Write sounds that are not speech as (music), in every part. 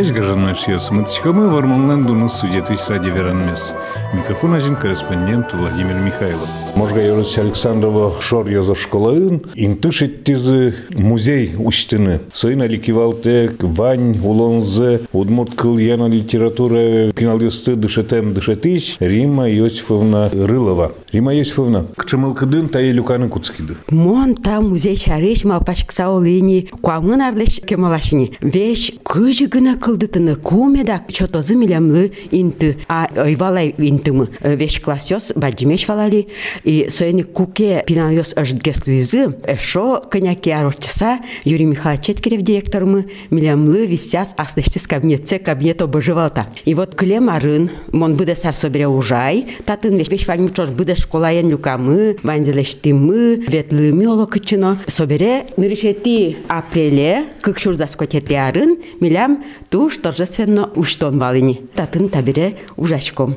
Бараш Гажанашьес, Матичкамы Вармонлен Дунус Судетыш ради Веранмес. Микрофон один корреспондент Владимир Михайлов. Можга Юрис Александрова шор йоза школаын, интыш ettизы музей учтыны. Сойна ликивалте вань улонзе, удмурт кыл яна литература пинал юсты дышетем дышетыш, Рима Йосифовна Рылова. Рима Йосифовна, к чему кыдын тае люканы куцкиды? Мон там музей шарыш малпашкса олыни, куамын арлеш кемалашни. Веш кыжы гына кылдытыны кумеда чотозы милямлы инты, а ойвалай интымы. Веш классёс баджимеш валали, и соени куке пиналёс аждгеслуизы, эшо коняки арочаса, Юрий Михайлович Четкерев директормы, милямлы висяс аслештис кабинетце кабинет обожевалта. И вот клем арын, мон буде сар собере ужай, татын веш веш вань чош буде школаен люкамы, ванзелештимы, ветлымы оло кычыно. Собере нырышети апреле, кыкшур заскотети арын, милям туш торжественно уштон валини. Татын табире ужачком.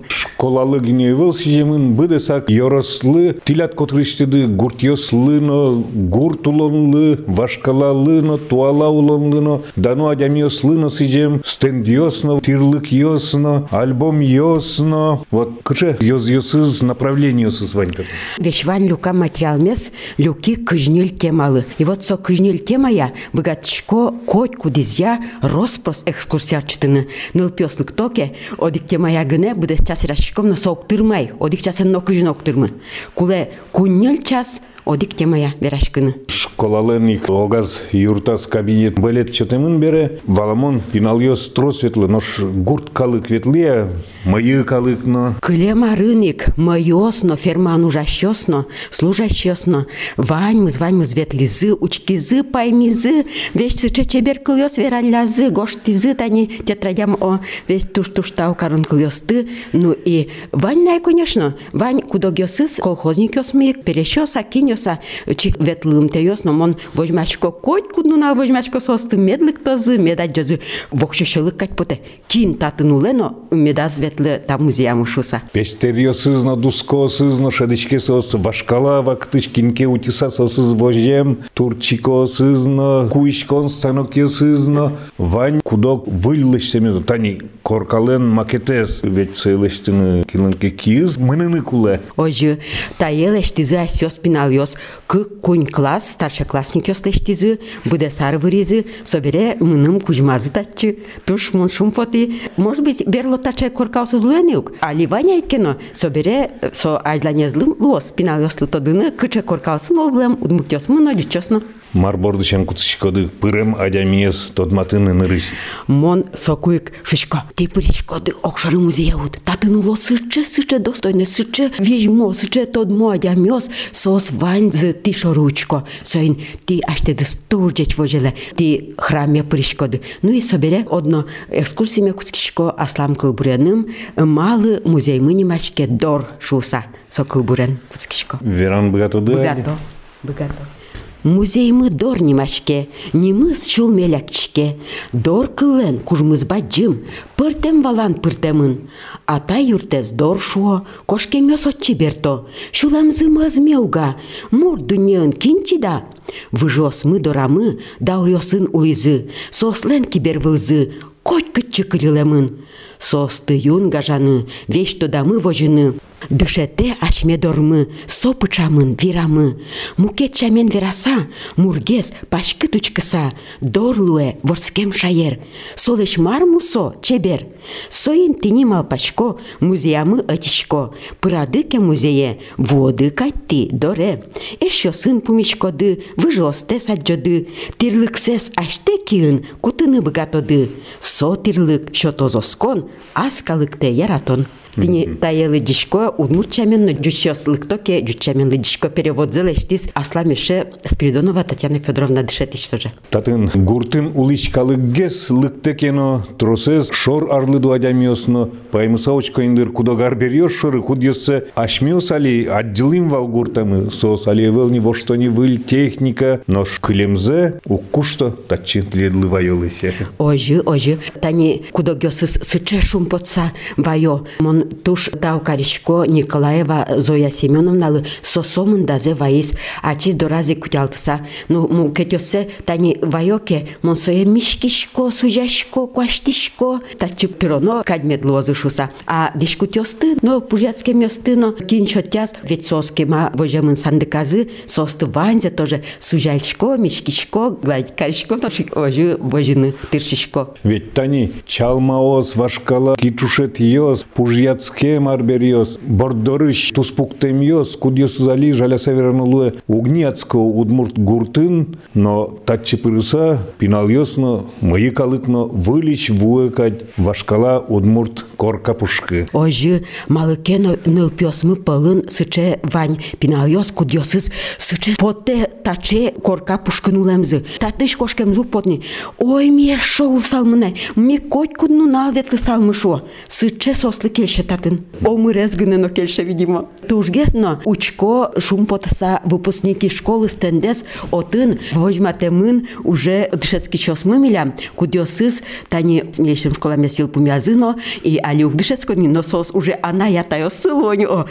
Школалы гневыл сижемын быдысак йорослы, тилят котрыштыды гуртьослыно, гуртулонлы, вашкалалыно, туала улонлыно, дано адямиослыно сижем, стендиосно, тирлык йосно, альбом йосно. Вот кыше йоз йосыз направление йосыз ваньката. Вешван люка материал мес, люки кыжнил темалы. И вот со кыжнил темая, богатчко коть кудизя, роспрос экскурсиячтыны. Ныл пёслык токе, одик темая гыне, буде час рашком на соктырмай, одик часен но кыжын октырмы. Куле куннел час, одик темая верашкыны. Школалын ик огаз юртас кабинет балет чатымын бере, валамон пиналйос тросветлы, нош гурт калык ветлия, майы калыкно. Клема рыник, моёсно, ферман ужащосно, служащосно. Ваньмыз, ваньмыз ветлизы, учкизы, паймизы, вещь сыче чебер кыльос вералязы, гоштизы, тани тетрадям о весь туш-туштау карун кыльосты. Ну и вань най, конечно, вань кудогёсыз, колхозник ёсмы, перещёса, кинёса, чик ветлым теёс, номон вожмашко кой куднуна вожмашко состы медлык тазы медать жазы. Вокши шылык кать поте. Кин татынулено медаз ветле там музеям шуса. Пештерье сызна дуско сызна шадичке сос вашкала вактыш кинке утиса сосыз вожем турчико сызна куишкон станокье сызна вань кудок выллыш семезо. Тани коркален макетес ведь целыштыны кинынке киз мыныны куле ожы таелеш тиза сёс пиналёс кык кунь класс стар старшеклассник ёслештизы, буде сар выризы, собере мыным кужмазы татчы, туш мун шумпоти. Может быть, берло таче коркаусыз луэнюк, а ливаня кино, собере со ажланя злым лос, пиналёслы тодыны, кыче коркаусын олблем, удмуртёс мыно, дючосно. Марбордышен куцышкоды пырем адямиес тодматыны нырыш. Мон сокуик шишко, ти пыришкоды окшары музея ут. Татын уло сыче, сыче достойне, сыче вежмо, сыче тодмо адямиос, сос вань з ти шоручко. Соин ти аштеды стурджеч вожеле, ти храме пыришкоды. Ну и собере одно экскурсияме куцкишко аслам кылбуреным, малы музей мынимашке дор шуса, со кылбурен куцкишко. Веран. Богато, богато. Музеймы дор нимашке, нимыз чул мелякчке. Дор кылен кужмыз баджым, пыртем валан пыртемын. Ата юртез дор шуо, кошкемёс отчи берто. Шуламзы мазмеуга, мур дуньян кинчида. Выжос мы дорамы, даурёсын улизы, сослен кибер вылзы, коть кытчы кылилемын. Состы юн гажаны, вещь тодамы вожыны. Дышете ашме дормы, сопычамын вирамы. Мукет чамен вераса, мургес пашкы тучкыса, дорлуэ ворскем шаер. Солеш мар чебер. Соин тини малпачко, музеямы атишко. Пырадыке музее, воды катти доре. Эшо сын пумичкоды, выжосте саджоды. Тирлыксес аште киын, кутыны быгатоды. Со тирлык шотозоскон, аскалыкте яратон. Тини таелы дишко удмурчамен дючос токе дючамен дишко перевод зелештис асла меше Спиридонова Татьяна Федоровна дышетиш тоже. Татын гуртын уличкалы гес лыктекено тросез шор арлыду адямиосно паймысаочко индыр кудогар берьёш шоры кудьёсце ашмиос али отделим вал гуртамы сос али велни во что не выль техника нош кылемзе уккушто татчи тледлы вайолы се. Ожи, ожи, тани кудогёсыз сыче шумпотса вайо, мон Туш Таукаришко Николаева Зоя Семеновналы сосомын дазе ваис ачис дорази кутялтыса. Ну, му кетёсе тани вайоке мон сое мишкишко, сужашко, кваштишко, тачы пироно кадмет лозышуса. А дишкутёсты, но пужяцке мёсты, но кинчотяс, ведь соски ма вожемын сандыказы, состы ванзе тоже сужальшко, мишкишко, гладькаришко, ожи вожины тыршишко. Ведь тани чалмаос вашкала кичушет йос, пужяцке марбер йос, бордорыш туспуктем йос, кудьос зали жаля северанулуе угняцко удмурт гуртын, но татчы пырыса пинал йосно, мои калыкно вылич вуекать вашкала удмурт корка пушкы. Ожи малыкен нылпёсмы пылын сыче вань пинальос кудьосыз сыче потте таче корка пушкын улемзы. Татыш кошкем зук потни. Ой, ми шоу салмыне, ми коть кудну налветлы салмы шо. Сыче сослы келше татын. О, мы резгыны но келше, видимо. Тужгес, но учко шум потса выпускники школы стендес отын возьматемын уже дышецкий чосмы милям, кудьосыз тани милешем школа месил пумязыно и алюк дышецко но сос уже она я тайо сылоню.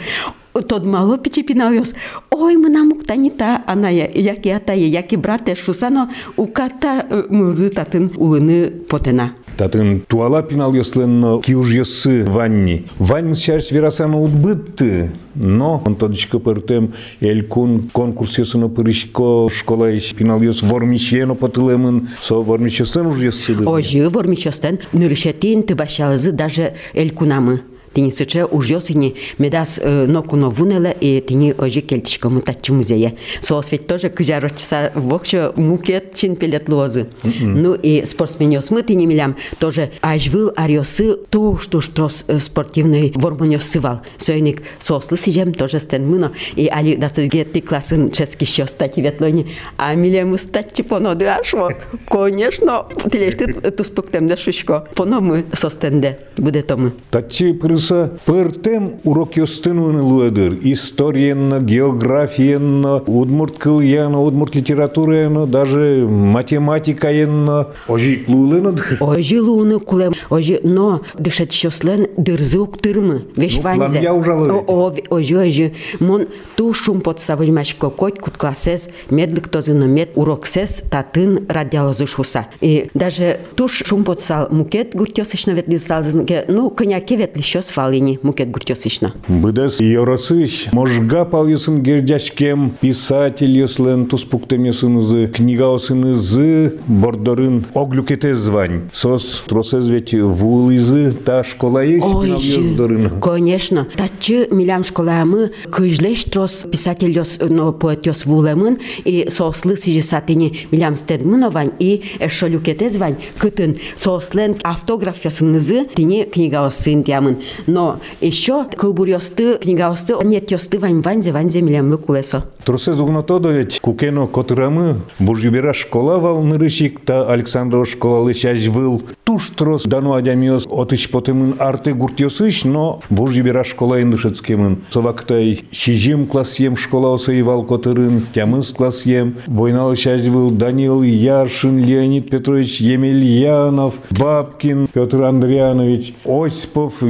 Тод мало пичипинавиос. Ой, мы нам уктанита аная, яки атае, яки брате шусано, уката мылзы татын улыны потена. Татын туала пинал йосленно киуж йосы ванни. Вань сейчас верасана утбытты, но он тодичка пертем элькун конкурс йосыно пырышко школа иш пинал йос вормичено потылемын, со вормичостен уж йосы. Ожи вормичостен, нырышетин ты башалызы даже элькунамы. Тini сыче ужёсыни медас нокуно вунеле и тини ожи кельтишко мутачы музее. Соос ведь тоже кыжарочса вокшо мукет чин пелет лозы. Ну и спортсменёс мы тини милям тоже ажвыл арёсы ту что штрос спортивный вормонёс сывал. Сойник сослы сижем тоже стен мыно и али дасы гетти классын чески шо стати ветлони. А милям стати поноды ашо. Конечно, тилешты туспуктем да шишко. Поно мы состенде буде тому. Татчы пырыс Туса пыртем урок йостынуны луэдыр. Историенно, географиенно, удмурт кыльяно, удмурт литературено, даже математика енно. Ожи лулено. Ожи луны кулем. Ожи, но дышать щослен дырзук тырмы. Веш Ну, ванзе. плам я ужалый. О, ожи, ожи. Мон ту шум под савыжмачко коть кут классес, медлик тозыно мед урок сес, татын радиалозы шуса. И даже ту шум под сал мукет гуртёсычна ветли салзынке, ну, коняки ветли щос фалини мукет гуртёсычна. Быдес Йоросыч, можга пал юсын гердяшкем, писатель юслен туспуктем юсынызы, книга осынызы, бордорын оглюкете звань. Сос тросез ведь вулызы, та школа есть, Ой, конечно. Тачы милям школамы кыжлеш трос писатель ёс, но поэт ёс вулемын и сослы сижесатыни милям стедмыновань и эшолюкетез вань кытын сослен автограф ёсынызы тини книга осын тямын. Но еще кылбур ёсты книга осты нет ёсты вань ванзе ванзе милям лукулесо. Тросез угнотодо ведь кукено котырамы, вужюбера школа валнырышик, та Александрова школа лышаш выл. Туш трос дану адямиос отыш потемын арты гуртьосыш, но вужюбера школа индышецкемын. Совактай шижим классем школа осоевал котырын, тямыс классем, война лышаш выл Даниил Яшин, Леонид Петрович Емельянов, Бабкин, Петр Андрианович, Осипов,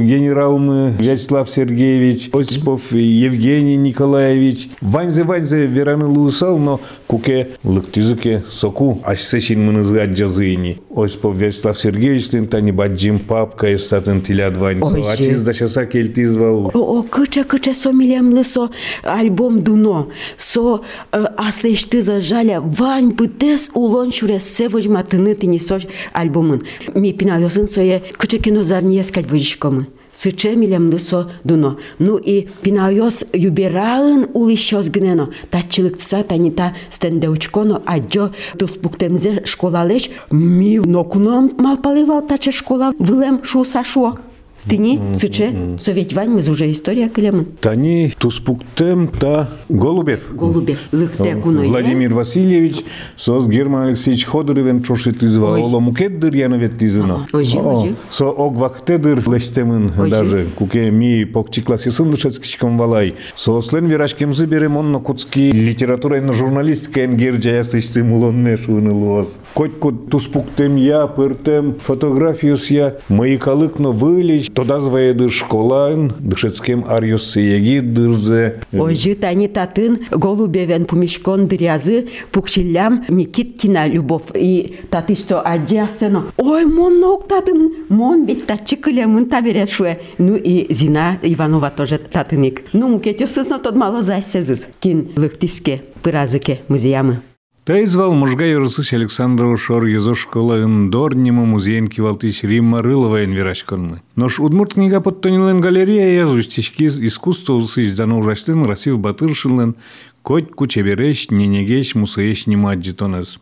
генералмы Вячеслав Сергеевич, Осипов Евгений Николаевич, Ванзе Ванзе вераны луысал, но куке лыктизыке соку ашсешин мынызы аджазыни. Осипов Вячеслав Сергеевич тани баджим папка эстатын. Ой, Ачиз да шаса кельтизвал. О, о, кыча кыча со милям лысо альбом дуно. Со э, аслешты за жаля вань бытес улон шурес се вожматыны тини со альбомын. Ми пинал ёсын сое кыча кино зарни ескать вожишкомы. Сыче милям лысо дуно. Ну и пинайос юбералын улищос гнено. Тачылыктса танита стенdeучконо аджо туспуктемзе школалеш ми нокуно малпаливал таче школа вылем шу сашо. Стыни, сыче, мы уже история клемын. Тани туспуктем та Голубев. Голубев. Владимир Васильевич, сос Герман Алексеевич Ходоревен. Ой. Оло мукеддыр яновет изыно. Ага. Ожи, ожи. Со огвахтедыр лестемын Ожи. даже. Куке ми покчи классисын дышецкичком валай. Со слен вирашкемзы берем онно куцки литература и журналистика энгер жаясычтым улонне шуынылуаз. Коть кот туспуктем я, пыртем, фотографиюс я, мои калыкно вылеч, Иванович тода звоеды школаын, дышецкем арьосы еги дырзе. Ой, жит они татын, голубевен пумишкон дырязы, пукшиллям Никиткина любовь и татышсо адясено. Ой, мон ног татын, мон ведь татчы кылемын таберешуе. Ну и Зина Иванова тоже татыник. Ну, мукетё сысно тот мало засезыз. Кин лыхтиске, пыразыке музеямы. Тайзвал мужга Юрусыч Александрова шор езо школаын дорнему музейн кивалтыч Римма Рылова энвирашконмы. Нош удмурт книга подтонилен галерея язучтички искусство усыч дано ужаштын Расив Батыршинлен коть кучебереш ненегеш мусаеш немаджитонез.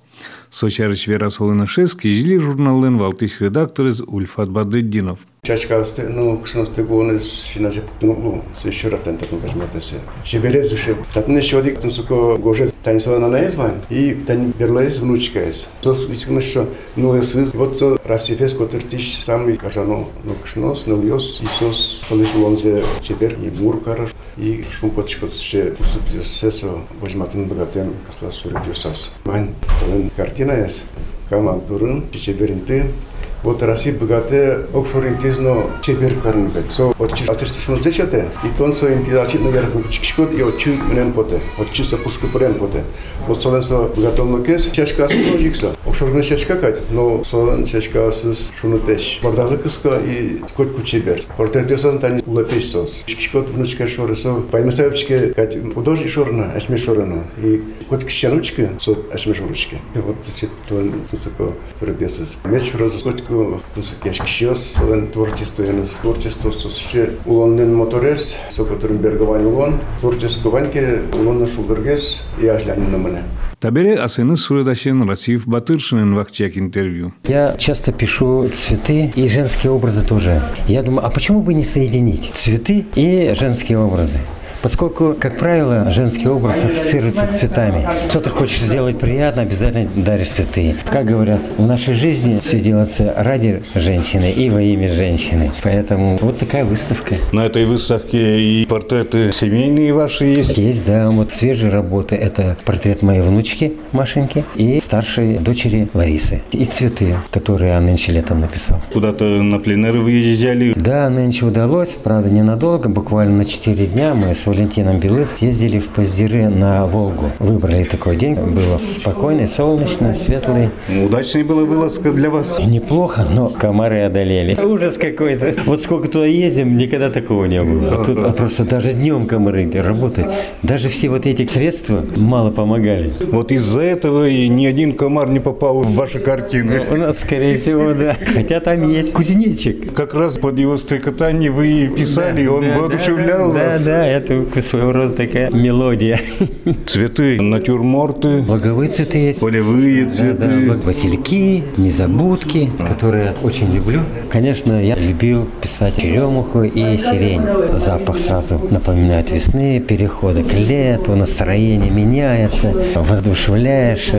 Сочарыч Верасолына шес кижили журналын валтыш редакторыз Ульфат Бадыддинов. Чачкавсте, ну, кшносте гонес, шинаже пуктунулу, се еще раз тен такун кажмартесе. Шеберез же, татне еще один, тун суко гоже танцела на наезвань, и тань берлез внучка ес. То искано, что ну эсвиз, вот со расифес, котер тиш самый кажано, ну кшнос, ну льос, Исус, солиш лонзе, чебер, и мур караш, и шум потчкот ще уступил сесо, божматын богатен, касла сури бьюсас. Мань, целен картина Martinez, Kamal Turun, Cici вот Россия богатая, окшоринтизно чебер карнбек. Со отчи асырсы шуну зечете, и тон со интизачи наверх чикшкот и отчи менен поте, отчи са пушку порен поте. Вот солен со богатолно кес, чешка ас ножикса. Окшорны чешка кать, но солен чешка асыс шуну теш. Багдазы кыска и кот кучебер. Портретесон тани улепеш сос. Чикшкот внучка шоры со, паймасавчке кать художник шорна, ашме шорна. И кот кищанучка со ашме шоручке. Вот зачет солен цусако портретесос. Меч розы котку яшкишиос солен творчество яныз творчество сосче улоннен моторес со которым берговань улон творчество ваньке улонна шулдыргес и ажлянин намыне Табере асыны суредашен Расив Батыршинен вахчак интервью. Я часто пишу цветы и женские образы тоже. Я думаю, а почему бы не соединить цветы и женские образы? Поскольку, как правило, женский образ ассоциируется с цветами. Кто-то хочет сделать приятно, обязательно даришь цветы. Как говорят, в нашей жизни все делается ради женщины и во имя женщины. Поэтому вот такая выставка. На этой выставке и портреты семейные ваши есть? Есть, да, вот свежие работы. Это портрет моей внучки Машеньки и старшей дочери Ларисы. И цветы, которые я нынче летом написал. Куда-то на пленеры выезжали? Да, нынче удалось, правда, ненадолго, буквально на 4 дня мы с Валентином Белых ездили в Поздеры на Волгу. Выбрали такой день, было спокойный, солнечно, светлый. Удачная была вылазка для вас? Неплохо, но комары одолели. (laughs) Ужас какой-то. Вот сколько туда ездим, никогда такого не было. А тут а просто даже днем комары работают. Даже все вот эти средства мало помогали. Вот из-за этого и ни один комар не попал в ваши картины. У нас, скорее всего, да. Хотя там есть кузнечик. Как раз под его стрекотание вы писали, и он да, воодушевлял да, вас. Да, да, это своего рода такая мелодия. Цветы, натюрморты, Луговые цветы есть. полевые Да, цветы. да, васильки, незабудки, которые очень люблю. Конечно, я любил писать черемуху и сирень. Запах сразу напоминает весны, перехода к лету, настроение меняется, воздушевляешь,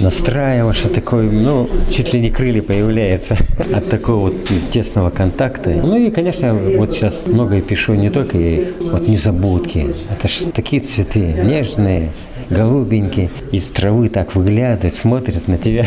настраиваешь, а такой, ну, чуть ли не крылья появляется (laughs) от такого вот тесного контакта. Ну и, конечно, вот сейчас многое пишу не только и вот незабудки. Это ж такие цветы нежные, голубенькие, из травы так выглядывают, смотрят на тебя.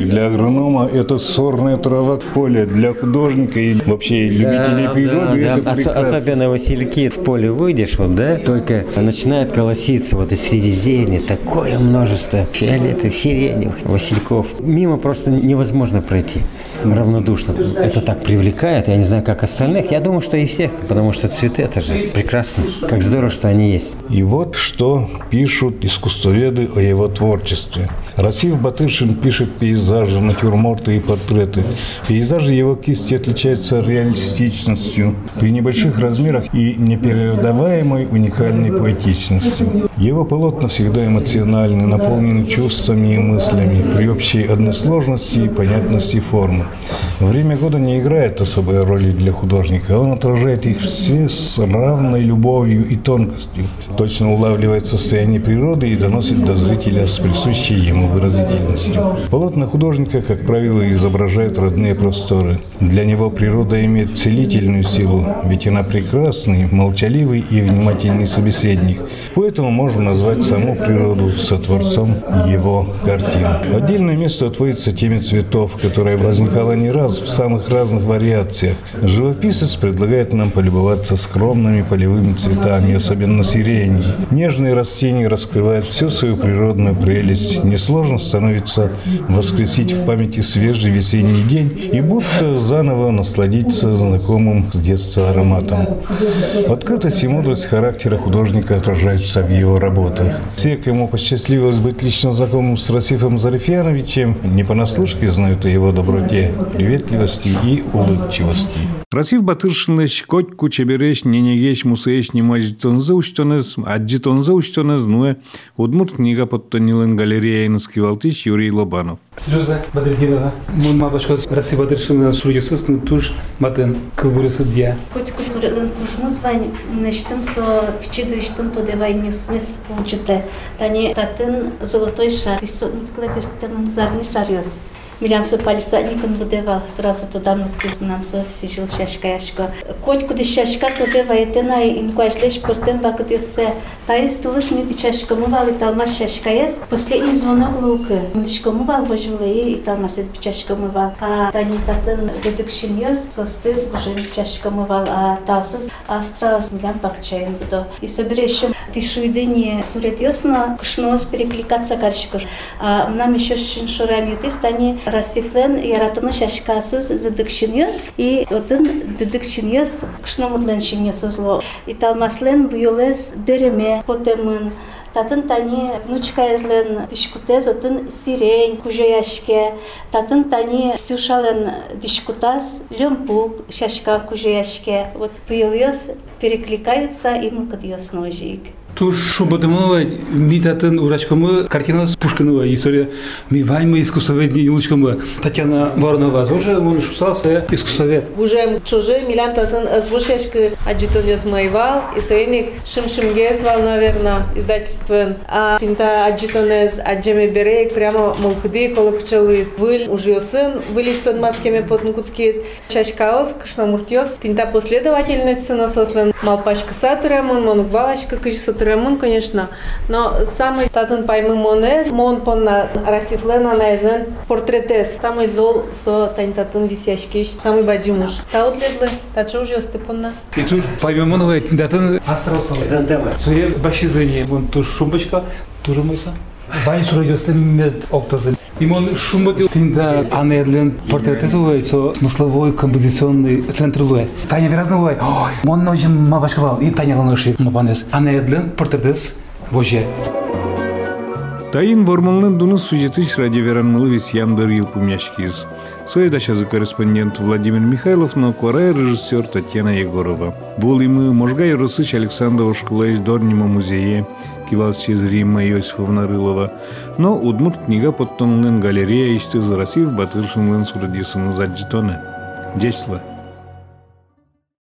Для агронома это сорная трава в поле, для художника и вообще любителей Да, природы да, это да. Ос- прекрасно. Особенно васильки в поле выйдешь, вот, да, только начинает колоситься вот и среди зелени такое множество фиолетовых, сиреневых, васильков. Мимо просто невозможно пройти равнодушно. Это так привлекает, я не знаю, как остальных. Я думаю, что и всех, потому что цветы это же прекрасно. Как здорово, что они есть. И вот что пишут искусствоведы о его творчестве. Расив Батыршин пишет пейзажи, натюрморты и портреты. Пейзажи его кисти отличаются реалистичностью при небольших размерах и непередаваемой уникальной поэтичностью. Его полотна всегда эмоциональны, наполнены чувствами и мыслями при общей односложности и понятности формы. Время года не играет особой роли для художника. Он отражает их все с равной любовью и тонкостью. Точно улавливает состояние природы и доносит до зрителя с присущей ему выразительностью. Полотна художника, как правило, изображают родные просторы. Для него природа имеет целительную силу, ведь она прекрасный, молчаливый и внимательный собеседник. Поэтому можно можем назвать саму природу сотворцом его картин. Отдельное место отводится теме цветов, которая возникала не раз в самых разных вариациях. Живописец предлагает нам полюбоваться скромными полевыми цветами, особенно сиренью. Нежные растения раскрывают всю свою природную прелесть. Несложно становится воскресить в памяти свежий весенний день и будто заново насладиться знакомым с детства ароматом. Открытость и мудрость характера художника отражаются в его работах. Все, кому посчастливилось быть лично знакомым с Расифом Зарифьяновичем, не понаслышке знают о его доброте, приветливости и улыбчивости. Расиф Батыршыныш котку чебереш ненегеш мусееш немажитонза учтонез, аджитонза учтонез нуе, удмурт книга подтонилен галереяйны скивалтыш Юрий Лобанов. Филюза Бадрединова. Мун мабашка Россия Бадрешина Шурьюсус, на туш матен Кылбурюсу дия. Хоть куль сурылын кушмыз вань нештым со пичидриштым то девай не смес лучите. Тани татын золотой шар. Исот мутклабирктамын зарни шарьюс. Милям со палисадникот будева, сразу тодан нам со сижил шашка яшка. Котку ди шашка е етена и е инкуаслејш портен вакыт ёссе. Таис тулыш ми бичашка мувал и талма шашка яс. Последний звонок лука. Мишка мувал жуле и талма сет бичашка мувал. А тани татын редукшин ёс, состы уже бичашка мувал. А тасыз астрас пак бакчайын будо. И се бриеше, ти тишуйдыни сурет ёсна, кышноз перекликаться карщикош. А нам еще шиншурам ти стани Расифлен яратыны шашкасыз дедикшиньяс и отын дедикшиньяс кшномутлен шиньясызло. И талмаслен буйолес дереме потемын Татын тани внучка езлен дишкутез отын сирень кужаяшке. Татын тани сюшален дишкутаз лемпу шашка кужаяшке. Вот буйолес перекликаются и мукадьяс ножик. Туш шумбадымова митатын урачкамы картина Пушкинова история ми вайма искусствоведни лучкамы Татьяна Воронова тоже он шусался искусствовед. Уже чужой милям татын озвучашка аджитонес майвал и соеник шим шимгесвал наверное издательствен а пинта аджитонес аджеме берег прямо молкуди колокчалы выль уже сын вылиш тон мацкеме потнкутские чашкаос кшнамуртьос пинта последовательность сына сослен малпашка сатурамон монуквалашка кыжисот Ремон, конечно, но самый татын паймы моне, мон понна расифлена найден портретес. Самый зол со тань татын висяшкиш, самый баджимуш. Та отлеглы, та че уже степонна. И туш паймы моновая татын астросал. Зантема. Суре башизыне, вон туш шумбочка, тоже мыса. Вань сурадёстен мед оптозы. И он шумбати тинда анедлен портретезуе со смысловой композиционный центр луэ. Таня вероятно ой, он ночью мабашкавал, и Таня ланыши мабанес. Анедлен портретез воже. Тайын вормалнын дуны сюжетыш ради веранмылы вес ямдар ил пумяшкиз. Соедашазы корреспондент Владимир Михайлов, но корай режиссер Татьяна Егорова. Был и мы, можгай Росыч Александрова школа из Дорнима музее, кивал через Римма Иосифовна Рылова. Но удмурт книга подтонлен галерея ишты зарасив батыршынлын сурадисыны заджитоны. Дечла.